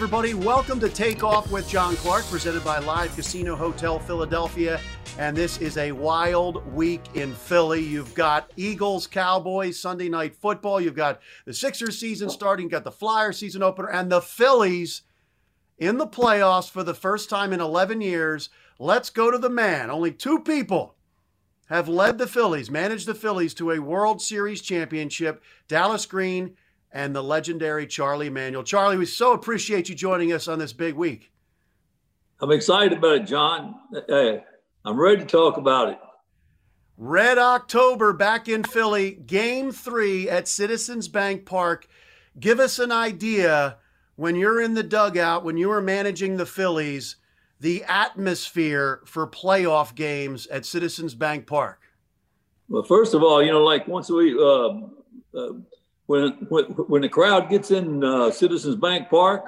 everybody, welcome to Take Off with John Clark, presented by Live Casino Hotel Philadelphia. And this is a wild week in Philly. You've got Eagles, Cowboys, Sunday night football. You've got the Sixers season starting, you've got the Flyers season opener, and the Phillies in the playoffs for the first time in 11 years. Let's go to the man. Only two people have led the Phillies, managed the Phillies to a World Series championship Dallas Green and the legendary Charlie Manuel. Charlie, we so appreciate you joining us on this big week. I'm excited about it, John. Hey, I'm ready to talk about it. Red October back in Philly, game three at Citizens Bank Park. Give us an idea when you're in the dugout, when you are managing the Phillies, the atmosphere for playoff games at Citizens Bank Park. Well, first of all, you know, like once we, uh, uh, when, when, the crowd gets in uh, Citizens Bank Park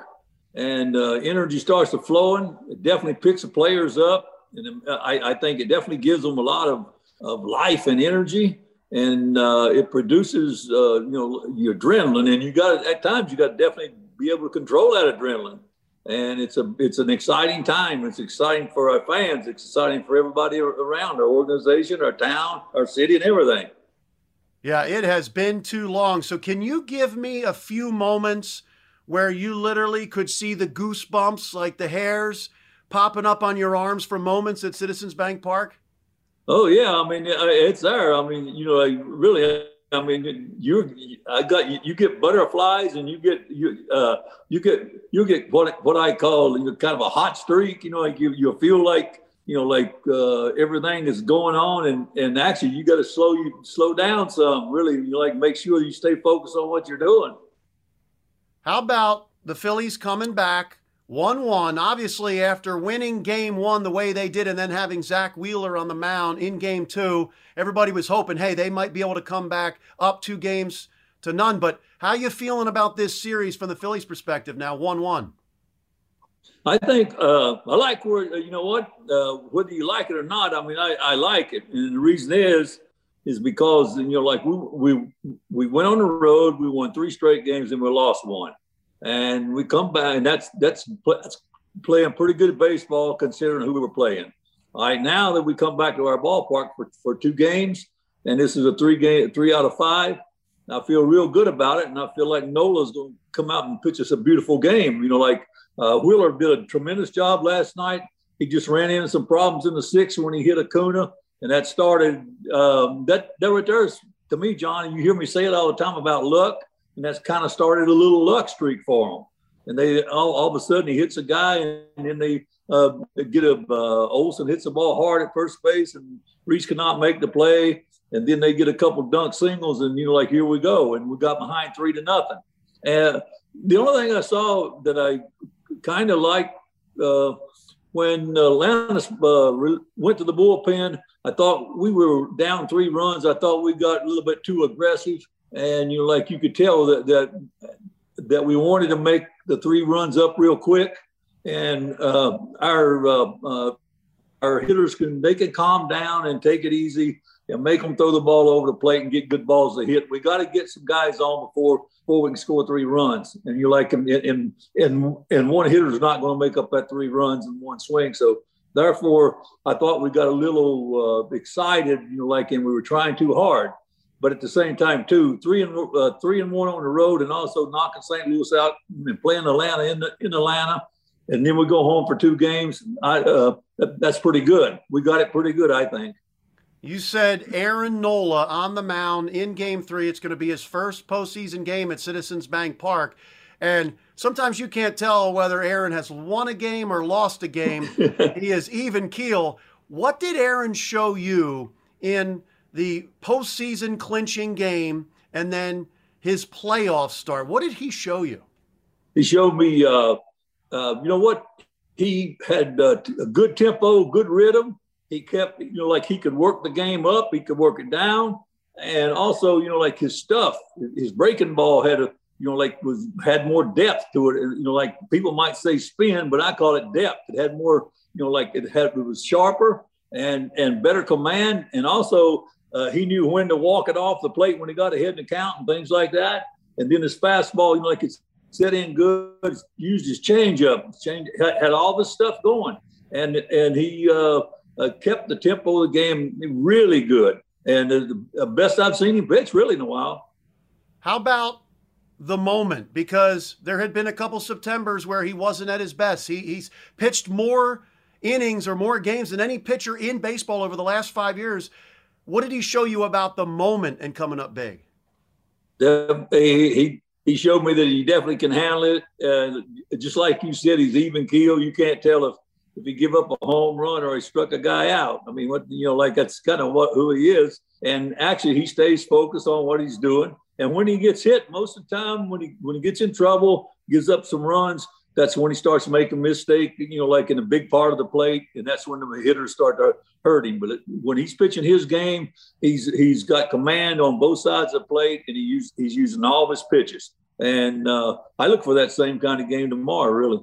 and uh, energy starts to flowing, it definitely picks the players up, and uh, I, I, think it definitely gives them a lot of, of life and energy, and uh, it produces uh, you know your adrenaline, and you got at times you got to definitely be able to control that adrenaline, and it's a it's an exciting time. It's exciting for our fans. It's exciting for everybody around our organization, our town, our city, and everything. Yeah, it has been too long. So, can you give me a few moments where you literally could see the goosebumps, like the hairs popping up on your arms for moments at Citizens Bank Park? Oh yeah, I mean it's there. I mean, you know, I really, I mean, you I got you, you get butterflies and you get you uh you get you get what what I call you know, kind of a hot streak. You know, like you you feel like you know, like uh, everything is going on, and and actually you got to slow you slow down some. Really, you like make sure you stay focused on what you're doing. How about the Phillies coming back one one? Obviously, after winning Game One the way they did, and then having Zack Wheeler on the mound in Game Two, everybody was hoping, hey, they might be able to come back up two games to none. But how you feeling about this series from the Phillies' perspective now? One one. I think uh, I like where you know what uh, whether you like it or not. I mean, I, I like it, and the reason is is because you know like we we we went on the road, we won three straight games, and we lost one, and we come back, and that's that's that's playing pretty good baseball considering who we were playing. All right, now that we come back to our ballpark for, for two games, and this is a three game three out of five, I feel real good about it, and I feel like Nola's going to come out and pitch us a beautiful game. You know, like uh, Wheeler did a tremendous job last night. He just ran into some problems in the sixth when he hit Acuna, and that started um, that that right there is to me, John. You hear me say it all the time about luck, and that's kind of started a little luck streak for him. And they all, all of a sudden he hits a guy, and then they uh, get a uh, Olson hits the ball hard at first base, and Rhys cannot make the play, and then they get a couple dunk singles, and you know like here we go, and we got behind three to nothing. And the only thing I saw that I kind of like uh, when uh, Lannis uh, re- went to the bullpen. I thought we were down three runs. I thought we got a little bit too aggressive, and you know, like you could tell that that that we wanted to make the three runs up real quick, and uh, our uh, uh, our hitters can they can calm down and take it easy and make them throw the ball over the plate and get good balls to hit. We got to get some guys on before before we can score three runs. And you're like, and and and one hitter is not going to make up that three runs in one swing. So therefore, I thought we got a little uh, excited, you know, like, and we were trying too hard. But at the same time, too, three and uh, three and one on the road, and also knocking St. Louis out and playing Atlanta in the, in Atlanta, and then we go home for two games. I, uh, that's pretty good. We got it pretty good, I think. You said Aaron Nola on the mound in game three. It's going to be his first postseason game at Citizens Bank Park. And sometimes you can't tell whether Aaron has won a game or lost a game. he is even keel. What did Aaron show you in the postseason clinching game and then his playoff start. What did he show you? He showed me, uh, uh, you know what? He had uh, a good tempo, good rhythm. He kept, you know, like he could work the game up, he could work it down, and also, you know, like his stuff, his breaking ball had a, you know, like was had more depth to it. You know, like people might say spin, but I call it depth. It had more, you know, like it had it was sharper and and better command, and also uh, he knew when to walk it off the plate when he got ahead in the count and things like that. And then his fastball, you know, like it's set in good, used his changeup, change had all this stuff going, and and he uh, uh, kept the tempo of the game really good, and the best I've seen him pitch really in a while. How about the moment? Because there had been a couple September's where he wasn't at his best. He, he's pitched more innings or more games than any pitcher in baseball over the last five years. What did he show you about the moment and coming up big? Uh, he, he showed me that he definitely can handle it. Uh, just like you said, he's even keel. You can't tell if if he give up a home run or he struck a guy out. I mean, what you know, like that's kind of what who he is. And actually, he stays focused on what he's doing. And when he gets hit, most of the time, when he when he gets in trouble, gives up some runs, that's when he starts making mistake, you know, like in a big part of the plate, and that's when the hitters start to hurt him. But when he's pitching his game, he's he's got command on both sides of the plate, and he use, he's using all of his pitches. And uh, I look for that same kind of game tomorrow, really.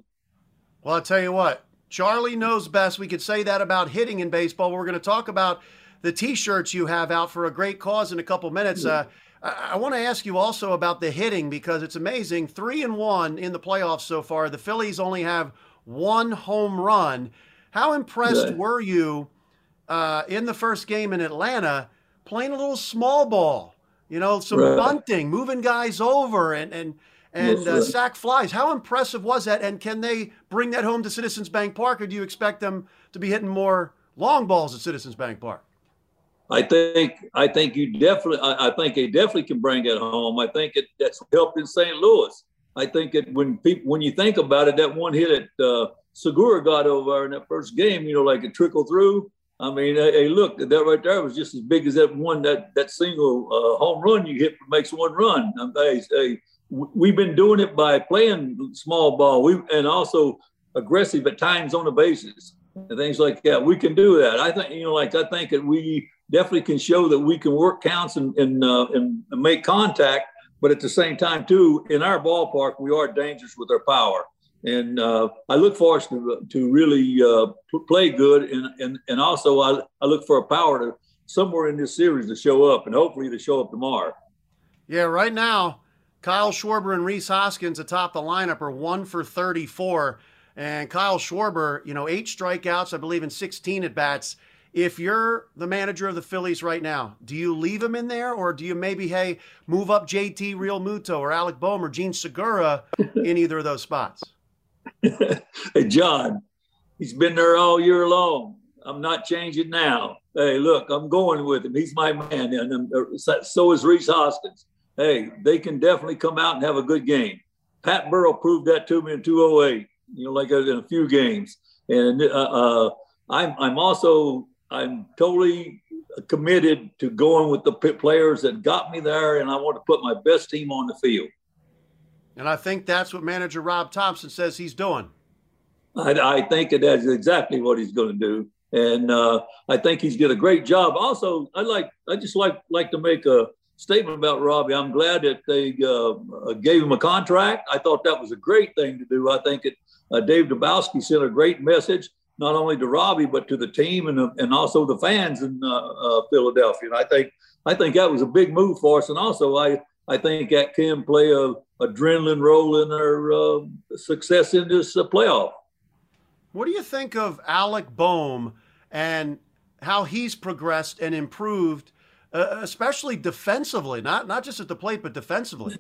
Well, I'll tell you what, Charlie knows best. We could say that about hitting in baseball. We're going to talk about the T-shirts you have out for a great cause in a couple minutes. Uh, I, want to ask you also about the hitting because it's amazing. Three and one in the playoffs so far. The Phillies only have one home run. How impressed were you uh, in the first game in Atlanta playing a little small ball? You know, some right. bunting, moving guys over, and and and uh, sack flies. How impressive was that? And can they bring that home to Citizens Bank Park, or do you expect them to be hitting more long balls at Citizens Bank Park? I think I think you definitely I, I, think they definitely can bring it home. I think it that's helped in St. Louis. I think it when people when you think about it, that one hit that uh, Segura got over in that first game, you know, like it trickled through. I mean, hey, look, that right there was just as big as that one that that single uh, home run you hit makes one run. Hey, hey, we've been doing it by playing small ball, we and also aggressive at times on the bases and things like that. We can do that. I think you know, like I think that we definitely can show that we can work counts and and, uh, and make contact. But at the same time, too, in our ballpark, we are dangerous with our power. And uh, I look for us to, to really uh, play good. And, and, and also, I, I look for a power to somewhere in this series to show up and hopefully to show up tomorrow. Yeah, right now, Kyle Schwarber and Rhys Hoskins atop the lineup are one for 34. And Kyle Schwarber, you know, eight strikeouts, I believe, in 16 at bats. If you're the manager of the Phillies right now, do you leave him in there or do you maybe, hey, move up JT Realmuto or Alec Bohm or Jean Segura in either of those spots? hey, John, he's been there all year long. I'm not changing now. Hey, look, I'm going with him. He's my man. And uh, so is Rhys Hoskins. Hey, they can definitely come out and have a good game. Pat Burrell proved that to me in 208, you know, like in a few games. And uh, uh, I'm, I'm also I'm totally committed to going with the players that got me there, and I want to put my best team on the field. And I think that's what manager Rob Thomson says he's doing. I, I think that's exactly what he's going to do, and uh, I think he's did a great job. Also, I like I just like like to make a statement about Robbie. I'm glad that they uh, gave him a contract. I thought that was a great thing to do. I think it, uh, Dave Dombrowski sent a great message not only to Robbie but to the team and and also the fans in uh, uh, Philadelphia. And I think I think that was a big move for us. And also I I think that can play a adrenaline role in our uh, success in this uh, playoff. What do you think of Alec Bohm and how he's progressed and improved, uh, especially defensively, not not just at the plate but defensively?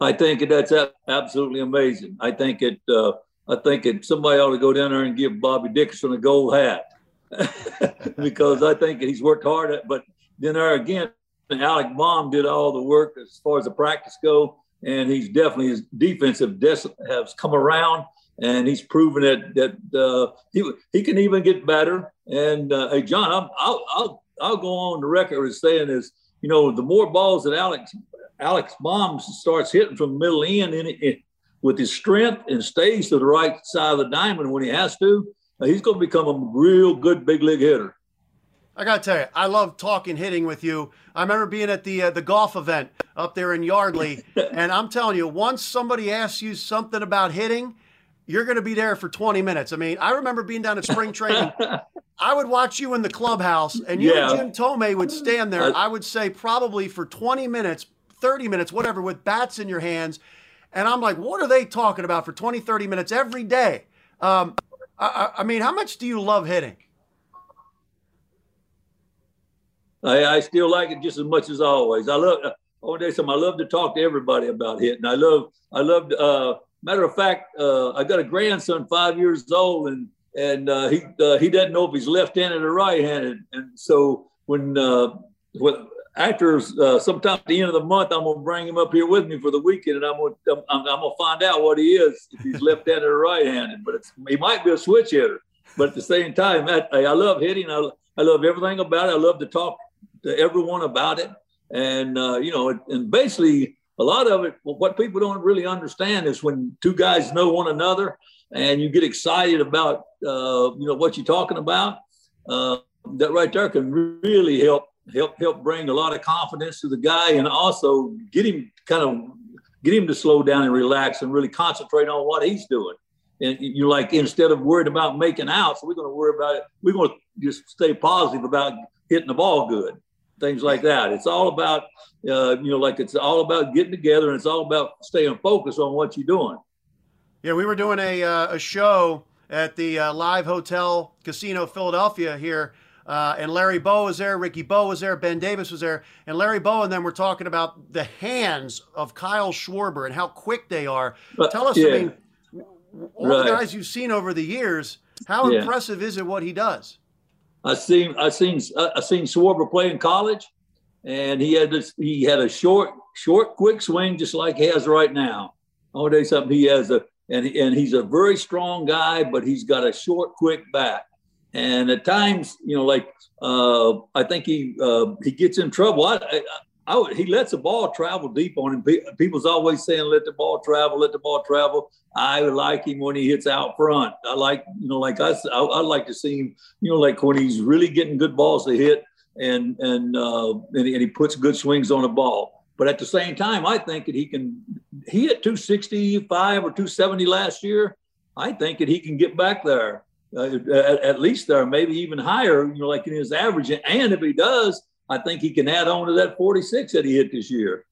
I think that's absolutely amazing. I think it uh, I think it, somebody ought to go down there and give Bobby Dickerson a gold hat because I think he's worked hard at. But then there again, Alec Bohm did all the work as far as the practice go, and he's definitely his defensive des- has come around, and he's proven that that uh, he he can even get better. And uh, hey, John, i will I'll I'll go on the record as saying is, you know, the more balls that Alex Alex Bombs starts hitting from the middle end in it, with his strength and stays to the right side of the diamond when he has to, he's going to become a real good big league hitter. I got to tell you, I love talking hitting with you. I remember being at the uh, the golf event up there in Yardley, and I'm telling you, once somebody asks you something about hitting, you're going to be there for 20 minutes. I mean, I remember being down at spring training. I would watch you in the clubhouse, and you yeah. and Jim Thome would stand there. I would say probably for 20 minutes, 30 minutes, whatever, with bats in your hands. And I'm like, what are they talking about for 20, 30 minutes every day? Um, I, I, mean, how much do you love hitting? I, I, still like it just as much as always. I love. I want All day, some I love to talk to everybody about hitting. I love. I love. Uh, matter of fact, uh, I got a grandson, five years old, and and uh, he uh, he doesn't know if he's left-handed or right-handed. And so when uh, when after uh, sometime at the end of the month, I'm gonna bring him up here with me for the weekend, and I'm gonna I'm, I'm gonna find out what he is if he's left-handed or right-handed. But he might be a switch hitter. But at the same time, I, I love hitting. I, I love everything about it. I love to talk to everyone about it, and uh, you know, and basically a lot of it. What people don't really understand is when two guys know one another, and you get excited about uh, you know what you're talking about. Uh, that right there can really help help help bring a lot of confidence to the guy and also get him kind of get him to slow down and relax and really concentrate on what he's doing. And you're like, instead of worried about making out, so we're going to worry about it. We're going to just stay positive about hitting the ball good, things like that. It's all about, uh, you know, like it's all about getting together and it's all about staying focused on what you're doing. Yeah, we were doing a, uh, a show at the uh, Live Hotel Casino Philadelphia here uh, and Larry Bowa was there, Ricky Bowa was there, Ben Davis was there, and Larry Bowa and them were talking about the hands of Kyle Schwarber and how quick they are. But, Tell us, yeah. I mean, all right. the guys you've seen over the years, how yeah. impressive is it what he does? I seen I seen I seen Schwarber play in college, and he had this he had a short short quick swing just like he has right now. I'll tell you something. He has a and and he's a very strong guy, but he's got a short quick bat. And at times, you know, like uh, I think he uh, he gets in trouble. I, I, I, he lets the ball travel deep on him. People's always saying, "Let the ball travel, let the ball travel." I like him when he hits out front. I like, you know, like I, I, I like to see him, you know, like when he's really getting good balls to hit, and and uh, and, and he puts good swings on the ball. But at the same time, I think that he can. He hit 265 or 270 last year. I think that he can get back there uh, at, at, least there, maybe even higher, you know, like in his average. And if he does, I think he can add on to that 46 that he hit this year.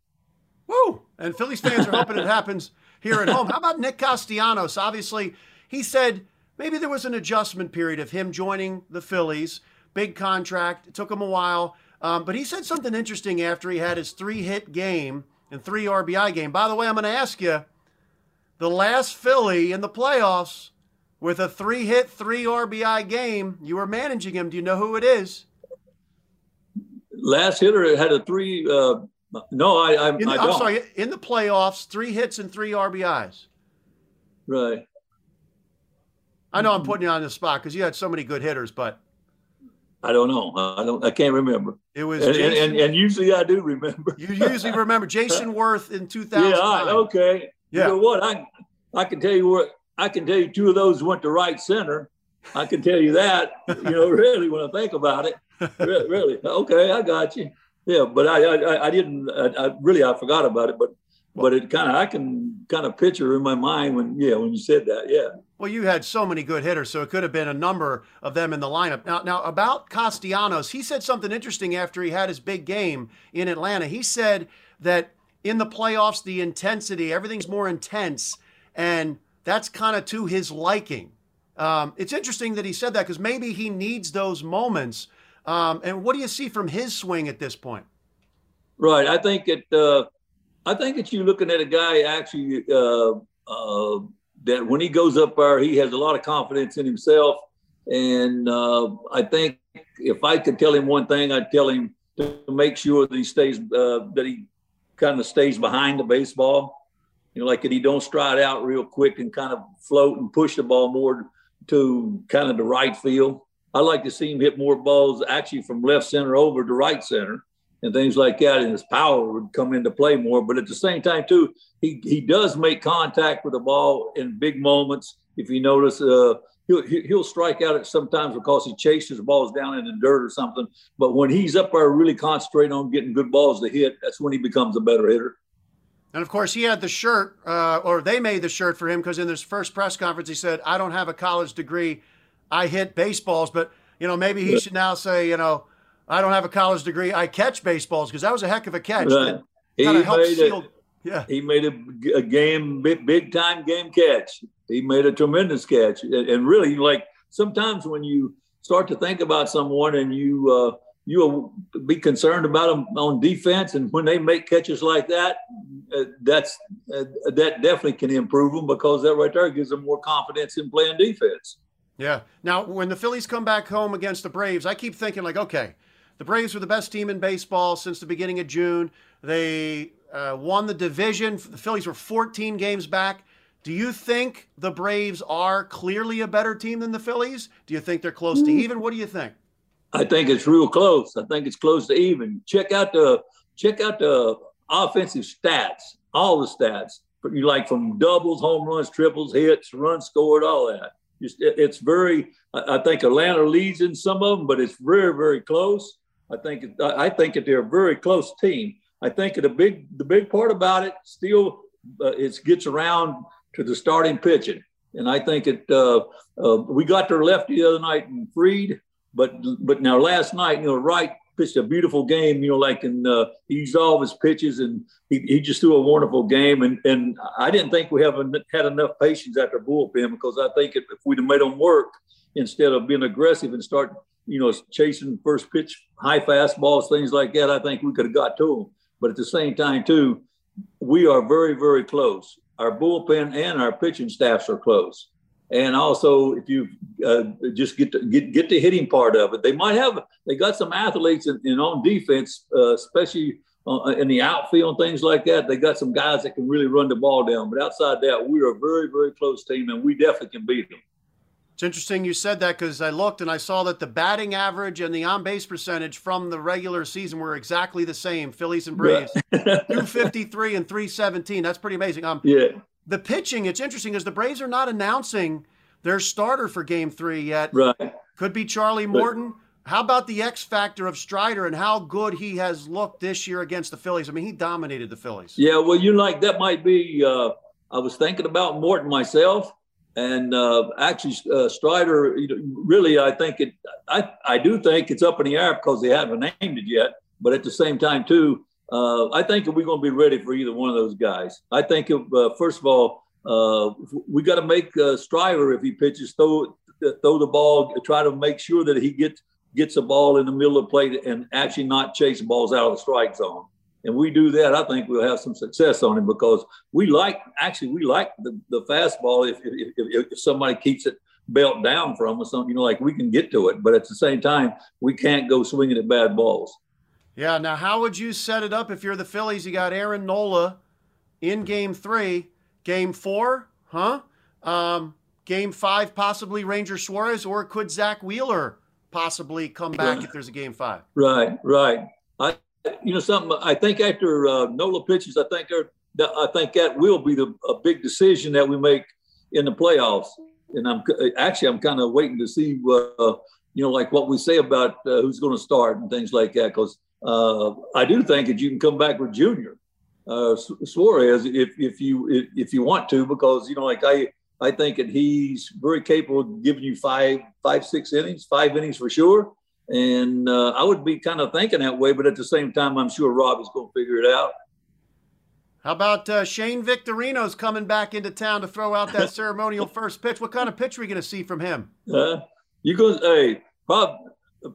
Woo! And Phillies fans are hoping it happens here at home. How about Nick Castellanos? Obviously, he said maybe there was an adjustment period of him joining the Phillies. Big contract. It took him a while. Um, but he said something interesting after he had his three hit game and three RBI game. By the way, I'm going to ask you the last Philly in the playoffs with a three hit, three RBI game. You were managing him. Do you know who it is? Last hitter had a three. Uh, no, I, I, the, I I'm sorry. In the playoffs, three hits and three RBIs. Right. I know I'm putting you on the spot because you had so many good hitters, but I don't know. I don't. I can't remember. It was and, Jason, and, and, usually I do remember. you usually remember Jayson Werth in 2000. Yeah. okay. Yeah. You know what? I I can tell you what I can tell you two of those went to right center. I can tell you that, you know, really when I think about it, really, really. Okay, I got you. Yeah, but I, I, I didn't. I, I really, I forgot about it. But, but it kind of, I can kind of picture in my mind when, yeah, when you said that. Yeah. Well, you had so many good hitters, so it could have been a number of them in the lineup. Now, now about Castellanos, he said something interesting after he had his big game in Atlanta. He said that in the playoffs, the intensity, everything's more intense, and that's kind of to his liking. Um, it's interesting that he said that because maybe he needs those moments. Um, and what do you see from his swing at this point? Right. I think it. Uh, I think that you're looking at a guy actually uh, uh, that when he goes up there, he has a lot of confidence in himself. And uh, I think if I could tell him one thing, I'd tell him to make sure that he stays uh, that he kind of stays behind the baseball you know, like that he don't stride out real quick and kind of float and push the ball more to kind of the right field. I like to see him hit more balls actually from left center over to right center and things like that, and his power would come into play more. But at the same time, too, he he does make contact with the ball in big moments. If you notice, uh, he'll he'll strike out at sometimes because he chases balls down in the dirt or something. But when he's up there really concentrating on getting good balls to hit, that's when he becomes a better hitter. And of course, he had the shirt, uh, or they made the shirt for him because in his first press conference, he said, "I don't have a college degree. I hit baseballs." But you know, maybe he should now say, you know, I don't have a college degree. I catch baseballs because that was a heck of a catch. Right. He made seal, yeah. He made a, a game, big, big time game catch. He made a tremendous catch, and really, like sometimes when you start to think about someone and you uh, you'll be concerned about them on defense, and when they make catches like that, uh, that's uh, that definitely can improve them because that right there gives them more confidence in playing defense. Yeah. Now, when the Phillies come back home against the Braves, I keep thinking like, okay, the Braves were the best team in baseball since the beginning of June. They uh, won the division. The Phillies were 14 games back. Do you think the Braves are clearly a better team than the Phillies? Do you think they're close to hmm. even? What do you think? I think it's real close. I think it's close to even. Check out the check out the offensive stats, all the stats. You like from doubles, home runs, triples, hits, runs scored, all that. It's very. I think Atlanta leads in some of them, but it's very, very close. I think. I think that they're a very close team. I think the big, the big part about it still uh, it gets around to the starting pitching, and I think it. Uh, uh, we got their lefty the other night and Fried, but but now last night, you know, Wright pitched a beautiful game, you know, like in uh, he used all his pitches and he, he just threw a wonderful game. And and I didn't think we haven't had enough patience after bullpen because I think if, if we'd have made them work instead of being aggressive and start, you know, chasing first pitch, high fastballs, things like that, I think we could have got to them. But at the same time, too, we are very, very close. Our bullpen and our pitching staffs are close and also if you uh, just get to get get the hitting part of it, they might have they got some athletes in, in on defense, uh, especially uh, in the outfield and things like that. They got some guys that can really run the ball down. But outside that, we are a very very close team, and we definitely can beat them. It's interesting you said that because I looked and I saw that the batting average and the on base percentage from the regular season were exactly the same. Phillies and Braves, two fifty three and three seventeen. That's pretty amazing. Um, yeah the pitching, it's interesting because the Braves are not announcing their starter for game three yet. Right. Could be Charlie Morton. How about the X factor of Strider and how good he has looked this year against the Phillies? I mean, he dominated the Phillies. Yeah, well, you like that might be. Uh, I was thinking about Morton myself, and uh, actually uh, Strider. You know, really, I think it. I I do think it's up in the air because they haven't named it yet. But at the same time, too, uh, I think we're going to be ready for either one of those guys. I think, if, uh, first of all, uh, we got to make uh, Strider if he pitches throw throw the ball, try to make sure that he gets gets the ball in the middle of the plate and actually not chase balls out of the strike zone. And we do that, I think we'll have some success on him because we like actually we like the, the fastball if, if, if, if somebody keeps it belt down from us, you know, like we can get to it. But at the same time, we can't go swinging at bad balls. Yeah. Now, how would you set it up if you're the Phillies? You got Aaron Nola in game three, game four, huh? Um, game five, possibly Ranger Suarez, or could Zack Wheeler possibly come back if there's a game five? Right, right. I, you know, something. I think after uh, Nola pitches, I think I think that will be the a big decision that we make in the playoffs. And I'm actually I'm kind of waiting to see, uh, you know, like what we say about uh, who's going to start and things like that, because uh, I do think that you can come back with Junior uh, Suarez if if you if, if you want to, because you know, like I I think that he's very capable of giving you five five six innings, five innings for sure. And uh, I would be kind of thinking that way, but at the same time, I'm sure Rob is going to figure it out. How about uh, Shane Victorino's coming back into town to throw out that ceremonial first pitch? What kind of pitch are we going to see from him? Uh, you go, hey, Rob.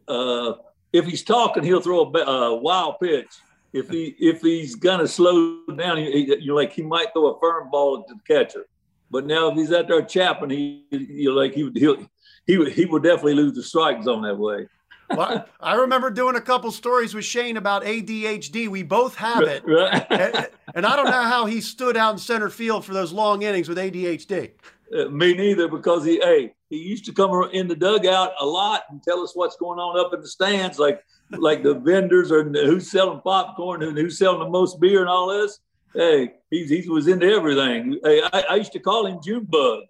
Uh, if he's talking, he'll throw a, a wild pitch. If he if he's gonna slow down, you know, like he might throw a firm ball to the catcher. But now if he's out there chapping, he you know, like he he'll, he would he will definitely lose the strike zone that way. well, I remember doing a couple stories with Shane about ADHD. We both have it, and, and, I don't know how he stood out in center field for those long innings with ADHD. Uh, me neither, because he, hey, he used to come in the dugout a lot and tell us what's going on up in the stands, like like the vendors or who's selling popcorn and who's selling the most beer and all this. Hey, he's, he was into everything. Hey, I, I used to call him Junebug,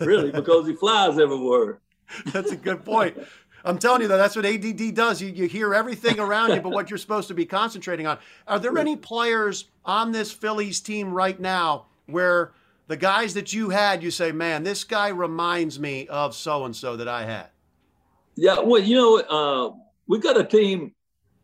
really, because he flies everywhere. That's a good point. I'm telling you, though, that's what ADD does. You, you hear everything around you, but what you're supposed to be concentrating on. Are there any players on this Phillies team right now where the guys that you had, you say, man, this guy reminds me of so and so that I had? Yeah, well, you know, uh, we got a team.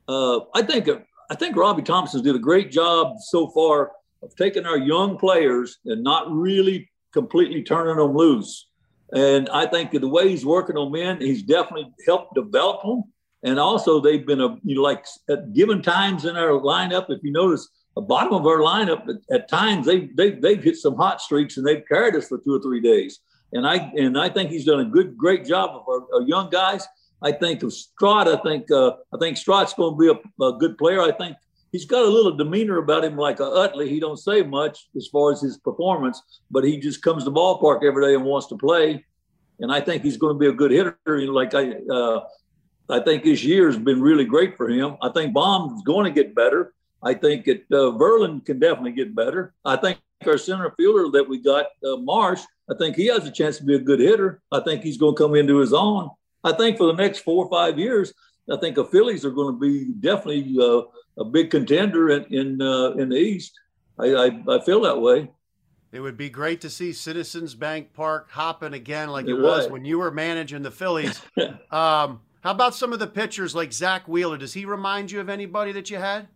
Uh, I think I think Robbie Thomson's did a great job so far of taking our young players and not really completely turning them loose. And I think the way he's working on men, he's definitely helped develop them. And also, they've been a you know like at given times in our lineup. If you notice, the bottom of our lineup at, at times they they they've hit some hot streaks and they've carried us for two or three days. And I and I think he's done a good great job of our, our young guys. I think of Stott. I think uh, I think Stott's going to be a, a, good player. I think he's got a little demeanor about him like a Utley. He don't say much as far as his performance, but he just comes to ballpark every day and wants to play. And I think he's going to be a good hitter. Like I, uh, I think this year has been really great for him. I think Bohm's going to get better. I think it uh, Vierling can definitely get better. I think our center fielder that we got, uh, Marsh, I think he has a chance to be a good hitter. I think he's going to come into his own. I think for the next four or five years, I think the Phillies are going to be definitely uh, a big contender in in, uh, in the East. I, I, I feel that way. It would be great to see Citizens Bank Park hopping again like it, it was when you were managing the Phillies. um, how about some of the pitchers like Zack Wheeler? Does he remind you of anybody that you had?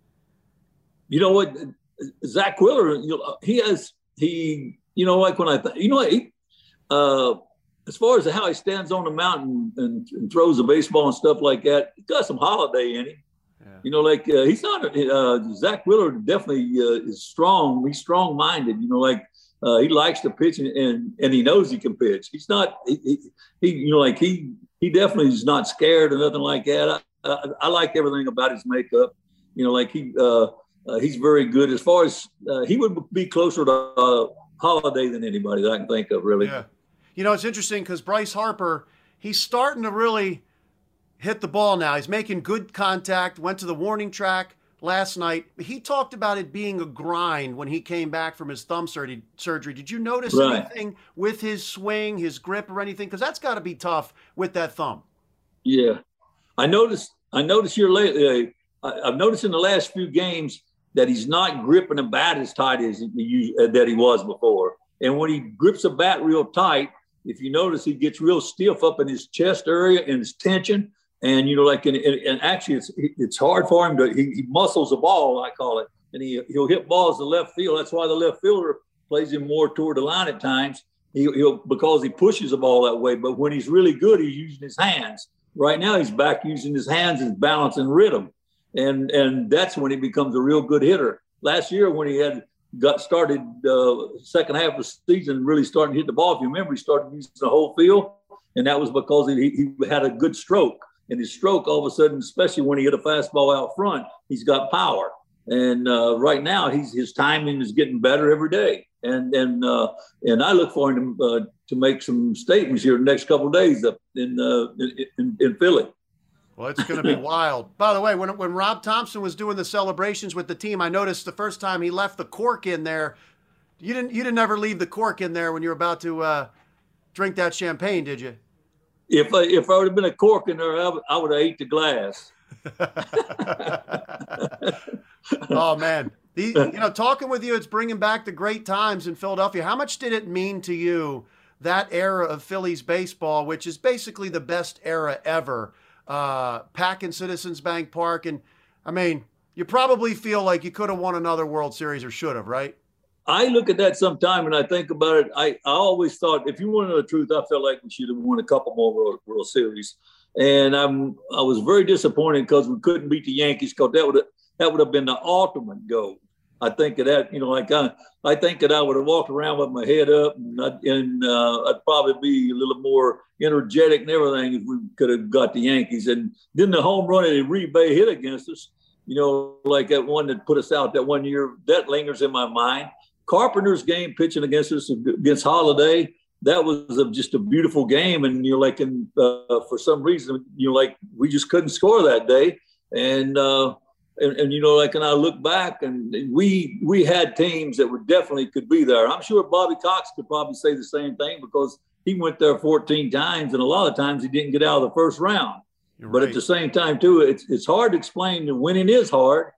You know what, Zack Wheeler, you know, he has he. You know, like when I, th- you know, he, uh, as far as how he stands on the mountain and, and, throws a baseball and stuff like that, he got some Halladay in him. Yeah. You know, like uh, he's not uh, Zack Wheeler definitely uh, is strong. He's strong minded. You know, like uh, he likes to pitch and, and, and he knows he can pitch. He's not he, he, he, you know like he he definitely is not scared or nothing like that. I, I, I like everything about his makeup. You know, like he uh, uh, he's very good as far as he would be closer to Halladay than anybody that I can think of really. Yeah. You know, it's interesting because Bryce Harper, he's starting to really hit the ball now. He's making good contact, went to the warning track last night. He talked about it being a grind when he came back from his thumb surgery. Did you notice right. anything with his swing, his grip, or anything? Because that's got to be tough with that thumb. Yeah, I noticed. I noticed here lately. Uh, I've noticed in the last few games that he's not gripping a bat as tight as he, uh, that he was before. And when he grips a bat real tight, if you notice, he gets real stiff up in his chest area and his tension. And you know, like, and, and actually, it's it's hard for him to he, he, muscles the ball, I call it, and he he'll hit balls to left field. That's why the left fielder plays him more toward the line at times. He, will because he pushes the ball that way. But when he's really good, he's using his hands. Right now, he's back using his hands as balance and rhythm, and and that's when he becomes a real good hitter. Last year, when he had got started uh, second half of the season, really starting to hit the ball. If you remember, he started using the whole field, and that was because he, he had a good stroke. And his stroke, all of a sudden, especially when he hit a fastball out front, he's got power. And uh, right now, he's his timing is getting better every day. And and uh, and I look for him to, uh, to make some statements here in the next couple of days up in, uh, in in Philly. Well, it's going to be wild. By the way, when when Rob Thomson was doing the celebrations with the team, I noticed the first time he left the cork in there. You didn't you didn't ever leave the cork in there when you were about to uh, drink that champagne, did you? If I, if I would have been a cork in there, I would have ate the glass. oh man, the, you know, talking with you, it's bringing back the great times in Philadelphia. How much did it mean to you that era of Phillies baseball, which is basically the best era ever? Uh, packing Citizens Bank Park. And I mean, you probably feel like you could have won another World Series or should have, right? I look at that sometime and I think about it. I, I always thought, if you want to know the truth, I felt like we should have won a couple more World, World Series. And I'm I was very disappointed because we couldn't beat the Yankees because that would have that would have been the ultimate goal. I think of that, you know, like I, I think that I would have walked around with my head up and, I'd, and uh, I'd probably be a little more energetic and everything if we could have got the Yankees. And then the home run that Uribe hit against us, you know, like that one that put us out that one year, that lingers in my mind. Carpenter's game pitching against us against Halladay, that was a, just a beautiful game. And you're like, and uh, for some reason, you're like, we just couldn't score that day. And, uh, and, and, you know, like, and I look back and we, we had teams that would definitely could be there. I'm sure Bobby Cox could probably say the same thing because he went there 14 times and a lot of times he didn't get out of the first round. You're but right. at the same time too, it's, it's hard to explain that winning is hard.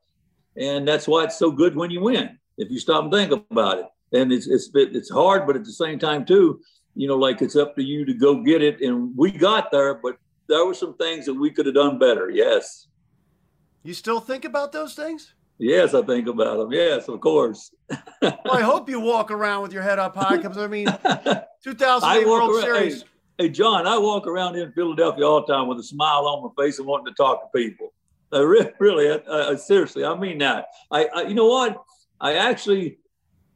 And that's why it's so good when you win, if you stop and think about it. And it's, it's, it's hard, but at the same time too, you know, like it's up to you to go get it. And we got there, but there were some things that we could have done better. Yes. You still think about those things? Yes, I think about them. Yes, of course. well, I hope you walk around with your head up high because I mean, 2008 World around, Series. Hey, hey, John, I walk around in Philadelphia all the time with a smile on my face and wanting to talk to people. I really, really, uh, seriously, I mean that. I, I, you know what? I actually,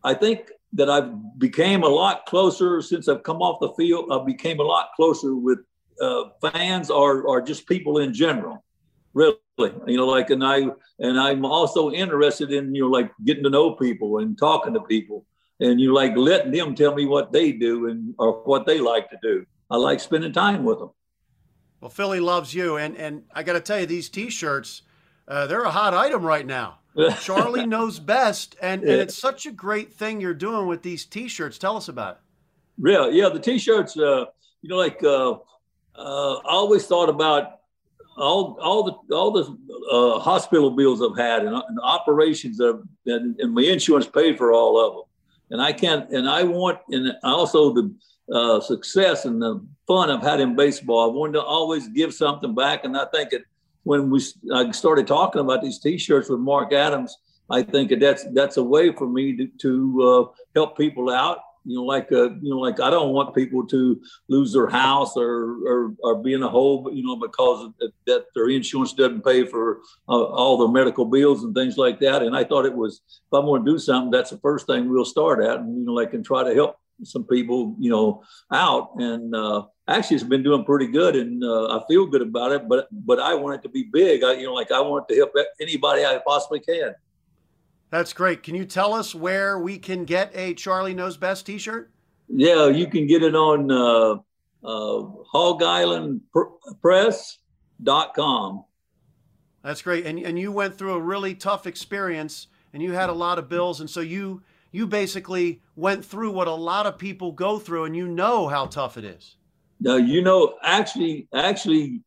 I think that I've became a lot closer since I've come off the field. I became a lot closer with uh, fans or or just people in general. Really, you know, like and I and I'm also interested in you know like getting to know people and talking to people and you like letting them tell me what they do and or what they like to do. I like spending time with them. Well, Philly loves you, and and I got to tell you, these T-shirts, uh, they're a hot item right now. Charlie knows best, and, yeah. and it's such a great thing you're doing with these T-shirts. Tell us about it. Really? Yeah, the T-shirts. Uh, you know, like uh, uh, I always thought about all all the all the uh, hospital bills I've had and, and operations that and, and, my insurance paid for all of them. And I can't. And I want and also the uh, success and the fun I've had in baseball. I wanted to always give something back, and I think it when we I started talking about these T-shirts with Mark Adams, I think that's that's a way for me to, to uh, help people out. You know, like uh, you know, like I don't want people to lose their house or or, or be in a hole, you know, because that their insurance doesn't pay for uh, all their medical bills and things like that. And I thought it was if I'm going to do something, that's the first thing we'll start at, and you know, like and try to help some people, you know, out. And uh, actually, it's been doing pretty good, and uh, I feel good about it. But but I want it to be big. I, you know, like I want to help anybody I possibly can. That's great. Can you tell us where we can get a Charlie Knows Best T-shirt? Yeah, you can get it on uh, uh, Hog Island Press.com. That's great. And and you went through a really tough experience, and you had a lot of bills, and so you you basically went through what a lot of people go through and you know how tough it is. No, you know, actually, actually,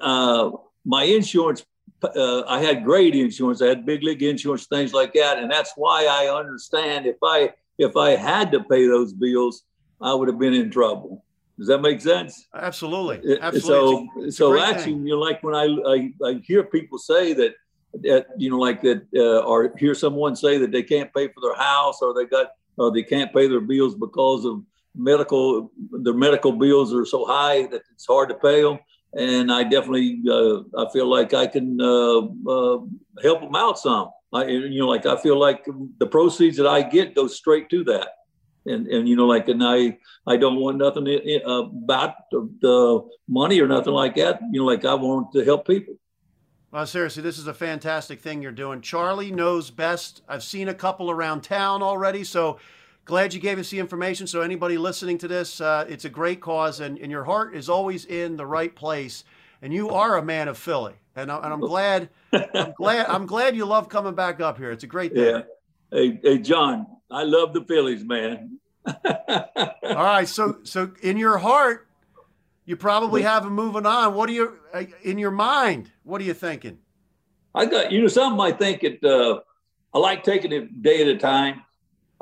uh, my insurance, uh, I had great insurance. I had big league insurance, things like that. And that's why I understand if I, if I had to pay those bills, I would have been in trouble. Does that make sense? Absolutely. Absolutely. So, so actually, you know, like when I, I, I hear people say that that you know like that uh, or hear someone say that they can't pay for their house or they got or they can't pay their bills because of medical their medical bills are so high that it's hard to pay them and i definitely uh, i feel like i can uh, uh help them out some I, you know like i feel like the proceeds that i get go straight to that and and you know like and i i don't want nothing about the, the money or nothing like that you know like i want to help people well, seriously, this is a fantastic thing you're doing. Charlie knows best. I've seen a couple around town already, so glad you gave us the information. So anybody listening to this, uh, it's a great cause, and, and your heart is always in the right place. And you are a man of Philly, and, I, and I'm glad. I'm glad. I'm glad you love coming back up here. It's a great thing. Yeah. Hey, hey, John, I love the Phillies, man. All right, so so in your heart, you probably have them moving on. What are you uh, in your mind? What are you thinking? I got you know some I think it. Uh, I like taking it day at a time.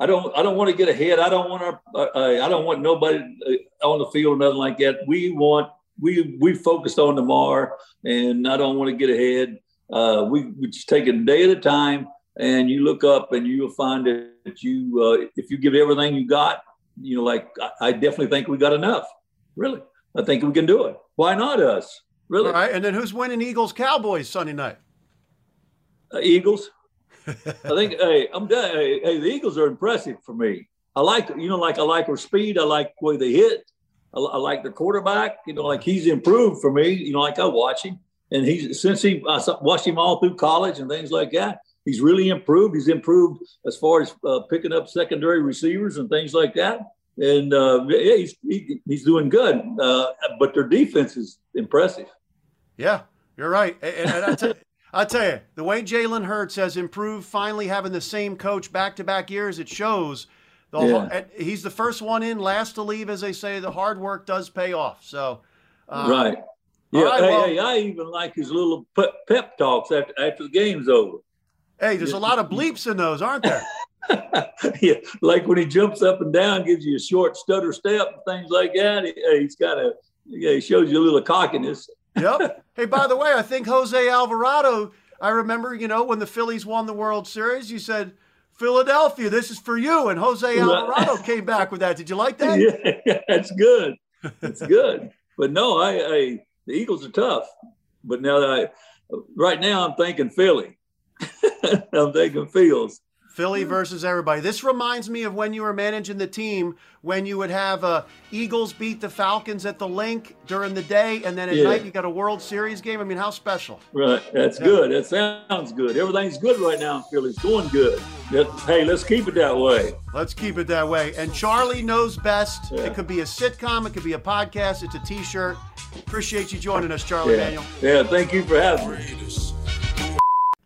I don't. I don't want to get ahead. I don't want our. Uh, uh I don't want nobody uh, on the field or nothing like that. We want. We we focused on tomorrow, and I don't want to get ahead. Uh, we we just take it a day at a time, and you look up, and you'll find that you uh, if you give everything you got, you know, like I, I definitely think we got enough. Really. I think we can do it. Why not us? Really? All right. And then who's winning Eagles Cowboys Sunday night? Uh, Eagles. I think. Hey, I'm done. Hey, hey, the Eagles are impressive for me. I like you know, like I like their speed. I like the way they hit. I, I like their quarterback. You know, like he's improved for me. You know, like I watch him, and he's since he I watched him all through college and things like that. He's really improved. He's improved as far as uh, picking up secondary receivers and things like that and uh, yeah, he's he, he's doing good. Uh, but their defense is impressive. Yeah, you're right. And, and I tell, I tell you, the way Jalen Hurts has improved, finally having the same coach back to back years, it shows. The yeah. he's the first one in, last to leave, as they say. The hard work does pay off. So, uh, right. Yeah, right, hey, well, hey, I even like his little pep talks after after the game's over. Hey, there's a lot of bleeps in those, aren't there? yeah, like when he jumps up and down, gives you a short stutter step and things like that. He, has got a, yeah, he shows you a little cockiness. Yep. Hey, by the way, I think Jose Alvarado. I remember, you know, when the Phillies won the World Series, you said, "Philadelphia, this is for you," and Jose Alvarado came back with that. Did you like that? Yeah, that's good. That's good. but no, I, I the Eagles are tough. But now that I, right now, I'm thinking Philly. I'm thinking Fields. Philly versus everybody. This reminds me of when you were managing the team when you would have uh, Eagles beat the Falcons at the Linc during the day, and then at yeah. night you got a World Series game. I mean, how special? Right. That's yeah. good. That sounds good. Everything's good right now in Philly. It's going good. Hey, let's keep it that way. Let's keep it that way. And Charlie knows best. Yeah. It could be a sitcom. It could be a podcast. It's a T-shirt. Appreciate you joining us, Charlie. Daniel. Yeah. Thank you for having me.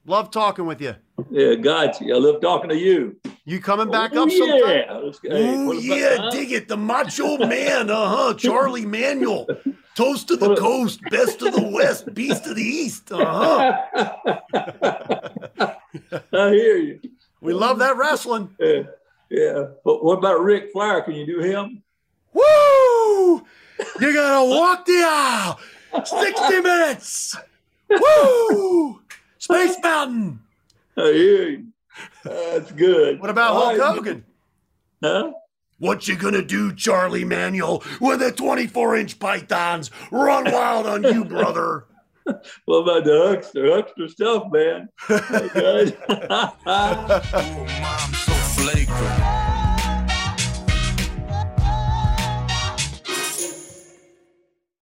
Love talking with you. Yeah, got you. I love talking to you. You coming back oh, up sometime? Yeah. Hey, oh, yeah. Huh? Dig it. The macho man. Uh huh. Charlie Manuel. Toast to the coast. Best of the west. Beast of the east. Uh huh. I hear you. We love that wrestling. Yeah. Yeah. But what about Ric Flair? Can you do him? Woo! You gotta walk the aisle. 60 minutes. Woo! Space Mountain. I hear you. That's good. What about Hulk Hogan? Huh? What you gonna do, Charlie Manuel, with the 24 inch pythons? Run wild on you, brother. what about the Hulkster? Hulkster stuff, man. oh, I'm so flagrant.